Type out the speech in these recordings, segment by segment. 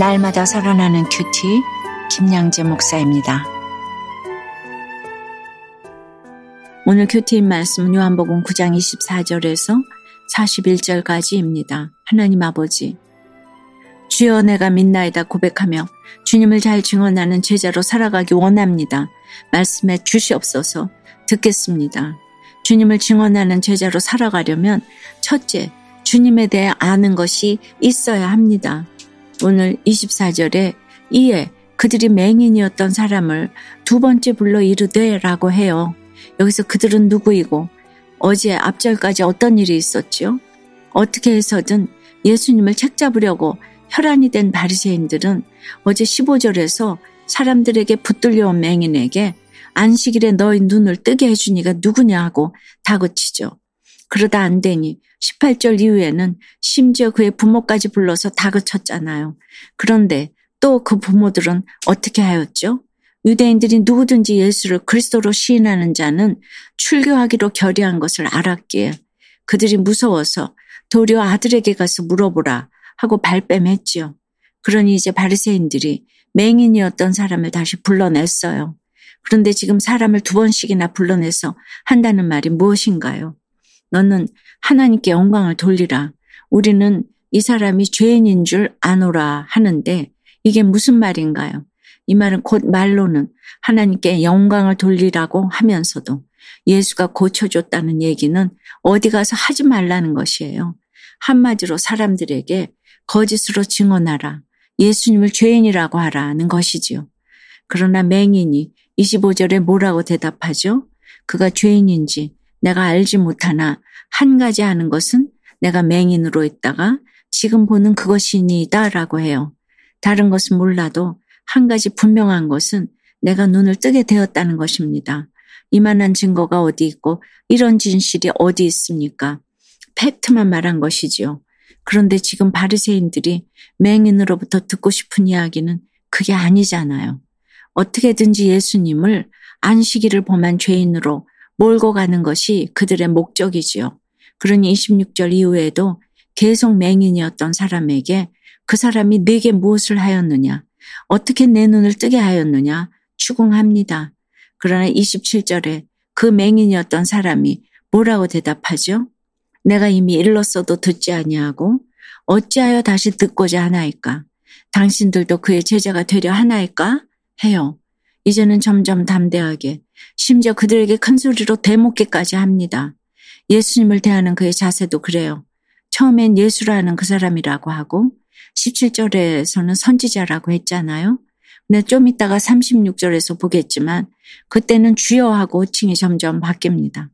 날마다 살아나는 큐티 김양재 목사입니다. 오늘 큐티인 말씀은 요한복음 9장 24절에서 41절까지입니다. 하나님 아버지 주여 내가 믿나이다 고백하며 주님을 잘 증언하는 제자로 살아가기 원합니다. 말씀해 주시옵소서 듣겠습니다. 주님을 증언하는 제자로 살아가려면 첫째, 주님에 대해 아는 것이 있어야 합니다. 오늘 24절에 이에 그들이 맹인이었던 사람을 두 번째 불러 이르되 라고 해요. 여기서 그들은 누구이고 어제 앞절까지 어떤 일이 있었죠? 어떻게 해서든 예수님을 책잡으려고 혈안이 된 바리새인들은 어제 15절에서 사람들에게 붙들려온 맹인에게 안식일에 너희 눈을 뜨게 해주니가 누구냐 하고 다그치죠. 그러다 안 되니 18절 이후에는 심지어 그의 부모까지 불러서 다그쳤잖아요. 그런데 또 그 부모들은 어떻게 하였죠? 유대인들이 누구든지 예수를 그리스도로 시인하는 자는 출교하기로 결의한 것을 알았기에 그들이 무서워서 도리어 아들에게 가서 물어보라 하고 발뺌했지요. 그러니 이제 바리새인들이 맹인이었던 사람을 다시 불러냈어요. 그런데 지금 사람을 두 번씩이나 불러내서 한다는 말이 무엇인가요? 너는 하나님께 영광을 돌리라. 우리는 이 사람이 죄인인 줄 아노라 하는데 이게 무슨 말인가요? 이 말은 곧 말로는 하나님께 영광을 돌리라고 하면서도 예수가 고쳐줬다는 얘기는 어디 가서 하지 말라는 것이에요. 한마디로 사람들에게 거짓으로 증언하라. 예수님을 죄인이라고 하라는 것이지요. 그러나 맹인이 25절에 뭐라고 대답하죠? 그가 죄인인지 내가 알지 못하나 한 가지 하는 것은 내가 맹인으로 있다가 지금 보는 그것이니이다 라고 해요. 다른 것은 몰라도 한 가지 분명한 것은 내가 눈을 뜨게 되었다는 것입니다. 이만한 증거가 어디 있고 이런 진실이 어디 있습니까? 팩트만 말한 것이지요. 그런데 지금 바리새인들이 맹인으로부터 듣고 싶은 이야기는 그게 아니잖아요. 어떻게든지 예수님을 안식일을 범한 죄인으로 몰고 가는 것이 그들의 목적이지요. 그러니 26절 이후에도 계속 맹인이었던 사람에게 그 사람이 내게 무엇을 하였느냐, 어떻게 내 눈을 뜨게 하였느냐 추궁합니다. 그러나 27절에 그 맹인이었던 사람이 뭐라고 대답하죠? 내가 이미 일렀어도 듣지 아니하고 어찌하여 다시 듣고자 하나이까? 당신들도 그의 제자가 되려 하나이까? 해요. 이제는 점점 담대하게 심지어 그들에게 큰 소리로 대목게까지 합니다. 예수님을 대하는 그의 자세도 그래요. 처음엔 예수라는 그 사람이라고 하고 17절에서는 선지자라고 했잖아요. 근데 좀 이따가 36절에서 보겠지만 그때는 주여하고 호칭이 점점 바뀝니다.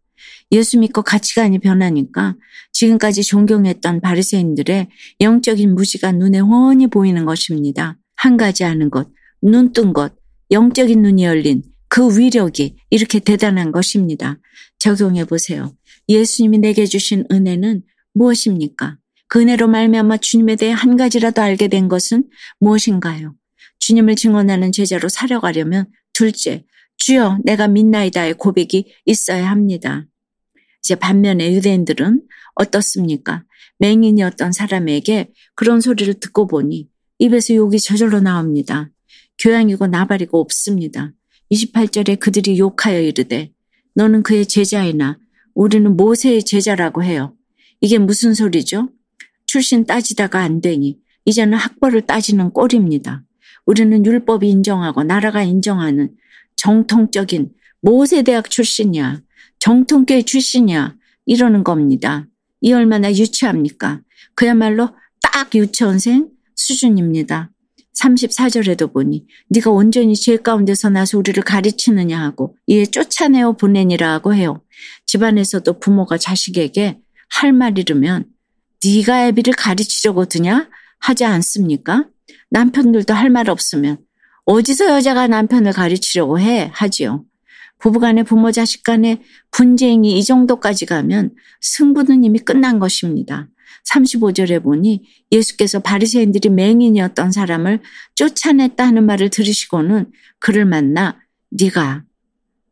예수 믿고 가치관이 변하니까 지금까지 존경했던 바리새인들의 영적인 무지가 눈에 훤히 보이는 것입니다. 한 가지 하는 것, 눈 뜬 것, 영적인 눈이 열린 그 위력이 이렇게 대단한 것입니다. 적용해 보세요. 예수님이 내게 주신 은혜는 무엇입니까? 그 은혜로 말미암아 주님에 대해 한 가지라도 알게 된 것은 무엇인가요? 주님을 증언하는 제자로 살아가려면 둘째, 주여 내가 믿나이다의 고백이 있어야 합니다. 이제 반면에 유대인들은 어떻습니까? 맹인이었던 사람에게 그런 소리를 듣고 보니 입에서 욕이 저절로 나옵니다. 교양이고 나발이고 없습니다. 28절에 그들이 욕하여 이르되 너는 그의 제자이나 우리는 모세의 제자라고 해요. 이게 무슨 소리죠? 출신 따지다가 안 되니 이제는 학벌을 따지는 꼴입니다. 우리는 율법이 인정하고 나라가 인정하는 정통적인 모세대학 출신이야. 정통교회 출신이야. 이러는 겁니다. 이 얼마나 유치합니까? 그야말로 딱 유치원생 수준입니다. 34절에도 보니 네가 온전히 죄 가운데서 나서 우리를 가르치느냐 하고 이에 쫓아내어 보내니라 고 해요. 집안에서도 부모가 자식에게 할 말 이르면 네가 애비를 가르치려고 드냐 하지 않습니까? 남편들도 할 말 없으면 어디서 여자가 남편을 가르치려고 해 하지요. 부부간에 부모 자식 간에 분쟁이 이 정도까지 가면 승부는 이미 끝난 것입니다. 35절에 보니 예수께서 바리새인들이 맹인이었던 사람을 쫓아냈다 하는 말을 들으시고는 그를 만나 네가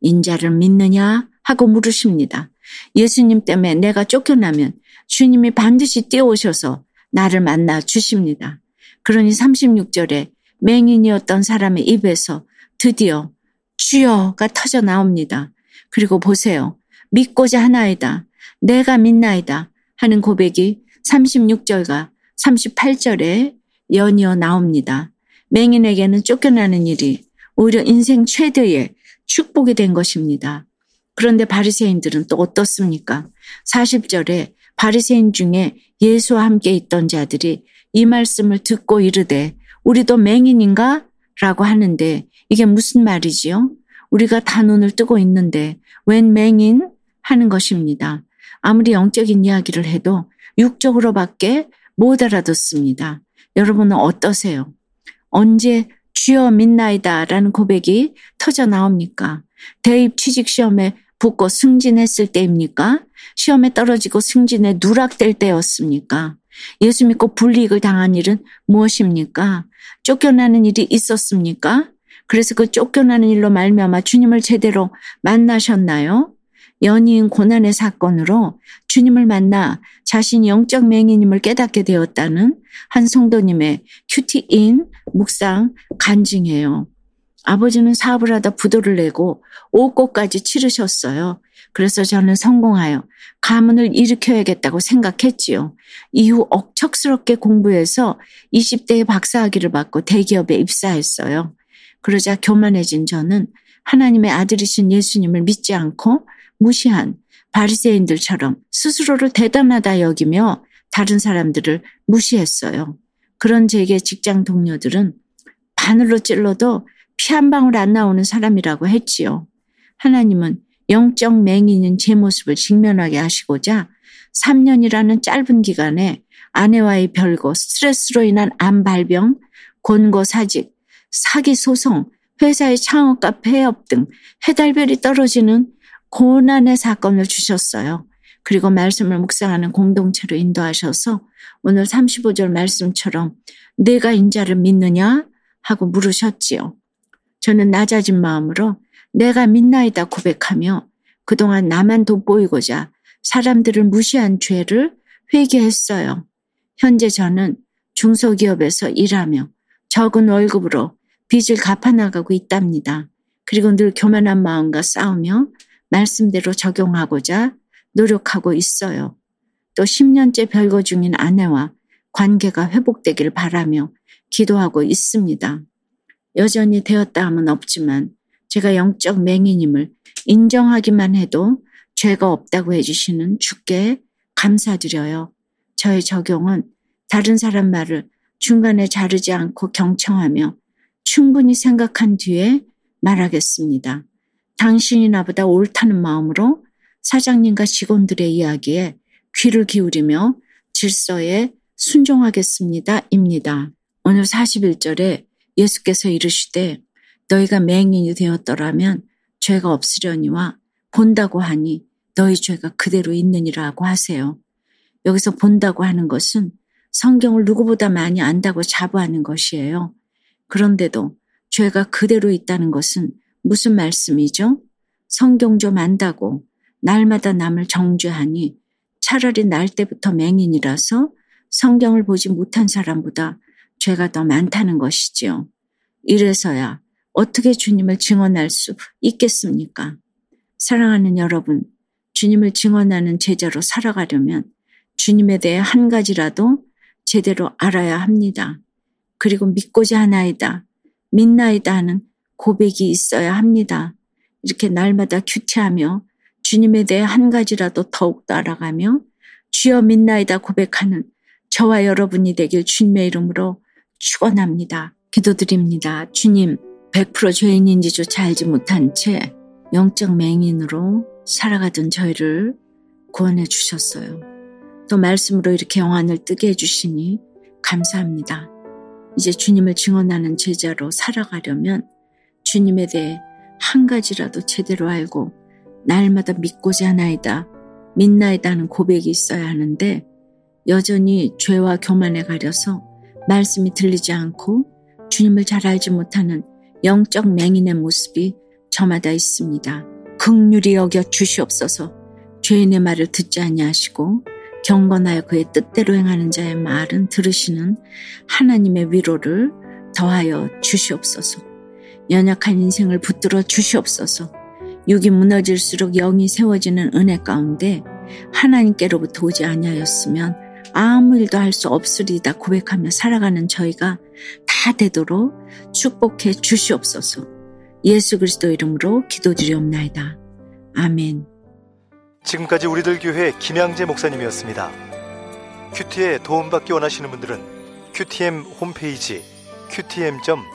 인자를 믿느냐 하고 물으십니다. 예수님 때문에 내가 쫓겨나면 주님이 반드시 뛰어오셔서 나를 만나 주십니다. 그러니 36절에 맹인이었던 사람의 입에서 드디어 주여가 터져 나옵니다. 그리고 보세요. 믿고자 하나이다. 내가 믿나이다. 하는 고백이 36절과 38절에 연이어 나옵니다. 맹인에게는 쫓겨나는 일이 오히려 인생 최대의 축복이 된 것입니다. 그런데 바리새인들은 또 어떻습니까? 40절에 바리새인 중에 예수와 함께 있던 자들이 이 말씀을 듣고 이르되 우리도 맹인인가? 라고 하는데 이게 무슨 말이지요? 우리가 다 눈을 뜨고 있는데 웬 맹인? 하는 것입니다. 아무리 영적인 이야기를 해도 육적으로밖에 못 알아듣습니다. 여러분은 어떠세요? 언제 주여 믿나이다 라는 고백이 터져 나옵니까? 대입 취직 시험에 붙고 승진했을 때입니까? 시험에 떨어지고 승진에 누락될 때였습니까? 예수 믿고 불이익을 당한 일은 무엇입니까? 쫓겨나는 일이 있었습니까? 그래서 그 쫓겨나는 일로 말미암아 주님을 제대로 만나셨나요? 연이은 고난의 사건으로 주님을 만나 자신이 영적 맹인임을 깨닫게 되었다는 한 성도님의 큐티인 묵상 간증이에요. 아버지는 사업을 하다 부도를 내고 5꽃까지 치르셨어요. 그래서 저는 성공하여 가문을 일으켜야겠다고 생각했지요. 이후 억척스럽게 공부해서 20대에 박사학위를 받고 대기업에 입사했어요. 그러자 교만해진 저는 하나님의 아들이신 예수님을 믿지 않고 무시한 바리새인들처럼 스스로를 대단하다 여기며 다른 사람들을 무시했어요. 그런 제게 직장 동료들은 바늘로 찔러도 피 한 방울 안 나오는 사람이라고 했지요. 하나님은 영적 맹인인 제 모습을 직면하게 하시고자 3년이라는 짧은 기간에 아내와의 별거, 스트레스로 인한 암 발병, 권고 사직, 사기 소송, 회사의 창업과 폐업 등 해달별이 떨어지는 고난의 사건을 주셨어요. 그리고 말씀을 묵상하는 공동체로 인도하셔서 오늘 35절 말씀처럼 내가 인자를 믿느냐 하고 물으셨지요. 저는 낮아진 마음으로 내가 믿나이다 고백하며 그동안 나만 돋보이고자 사람들을 무시한 죄를 회개했어요. 현재 저는 중소기업에서 일하며 적은 월급으로 빚을 갚아나가고 있답니다. 그리고 늘 교만한 마음과 싸우며 말씀대로 적용하고자 노력하고 있어요. 또 10년째 별거 중인 아내와 관계가 회복되길 바라며 기도하고 있습니다. 여전히 되었다 함은 없지만 제가 영적 맹인임을 인정하기만 해도 죄가 없다고 해주시는 주께 감사드려요. 저의 적용은 다른 사람 말을 중간에 자르지 않고 경청하며 충분히 생각한 뒤에 말하겠습니다. 당신이 나보다 옳다는 마음으로 사장님과 직원들의 이야기에 귀를 기울이며 질서에 순종하겠습니다. 입니다. 오늘 41절에 예수께서 이르시되 너희가 맹인이 되었더라면 죄가 없으려니와 본다고 하니 너희 죄가 그대로 있느니라고 하세요. 여기서 본다고 하는 것은 성경을 누구보다 많이 안다고 자부하는 것이에요. 그런데도 죄가 그대로 있다는 것은 무슨 말씀이죠? 성경 좀 안다고 날마다 남을 정죄하니 차라리 날 때부터 맹인이라서 성경을 보지 못한 사람보다 죄가 더 많다는 것이지요. 이래서야 어떻게 주님을 증언할 수 있겠습니까? 사랑하는 여러분, 주님을 증언하는 제자로 살아가려면 주님에 대해 한 가지라도 제대로 알아야 합니다. 그리고 믿고자 하나이다, 믿나이다 하는 고백이 있어야 합니다. 이렇게 날마다 규태하며 주님에 대해 한 가지라도 더욱더 알아가며 주여 믿나이다 고백하는 저와 여러분이 되길 주님의 이름으로 축원합니다. 기도드립니다. 주님, 100% 죄인인지조차 알지 못한 채 영적 맹인으로 살아가던 저희를 구원해 주셨어요. 또 말씀으로 이렇게 영안을 뜨게 해주시니 감사합니다. 이제 주님을 증언하는 제자로 살아가려면 주님에 대해 한 가지라도 제대로 알고 날마다 믿고자 하나이다, 믿나이다 하는 고백이 있어야 하는데 여전히 죄와 교만에 가려서 말씀이 들리지 않고 주님을 잘 알지 못하는 영적 맹인의 모습이 저마다 있습니다. 극률이 여겨 주시옵소서 죄인의 말을 듣지 아니하시고 경건하여 그의 뜻대로 행하는 자의 말은 들으시는 하나님의 위로를 더하여 주시옵소서. 연약한 인생을 붙들어 주시옵소서. 육이 무너질수록 영이 세워지는 은혜 가운데 하나님께로부터 오지 아니하였으면 아무 일도 할 수 없으리다 고백하며 살아가는 저희가 다 되도록 축복해 주시옵소서. 예수 그리스도 이름으로 기도드리옵나이다. 아멘. 지금까지 우리들 교회 김양재 목사님이었습니다. 큐티에 도움받기 원하시는 분들은 큐티엠 홈페이지 qtm.or.kr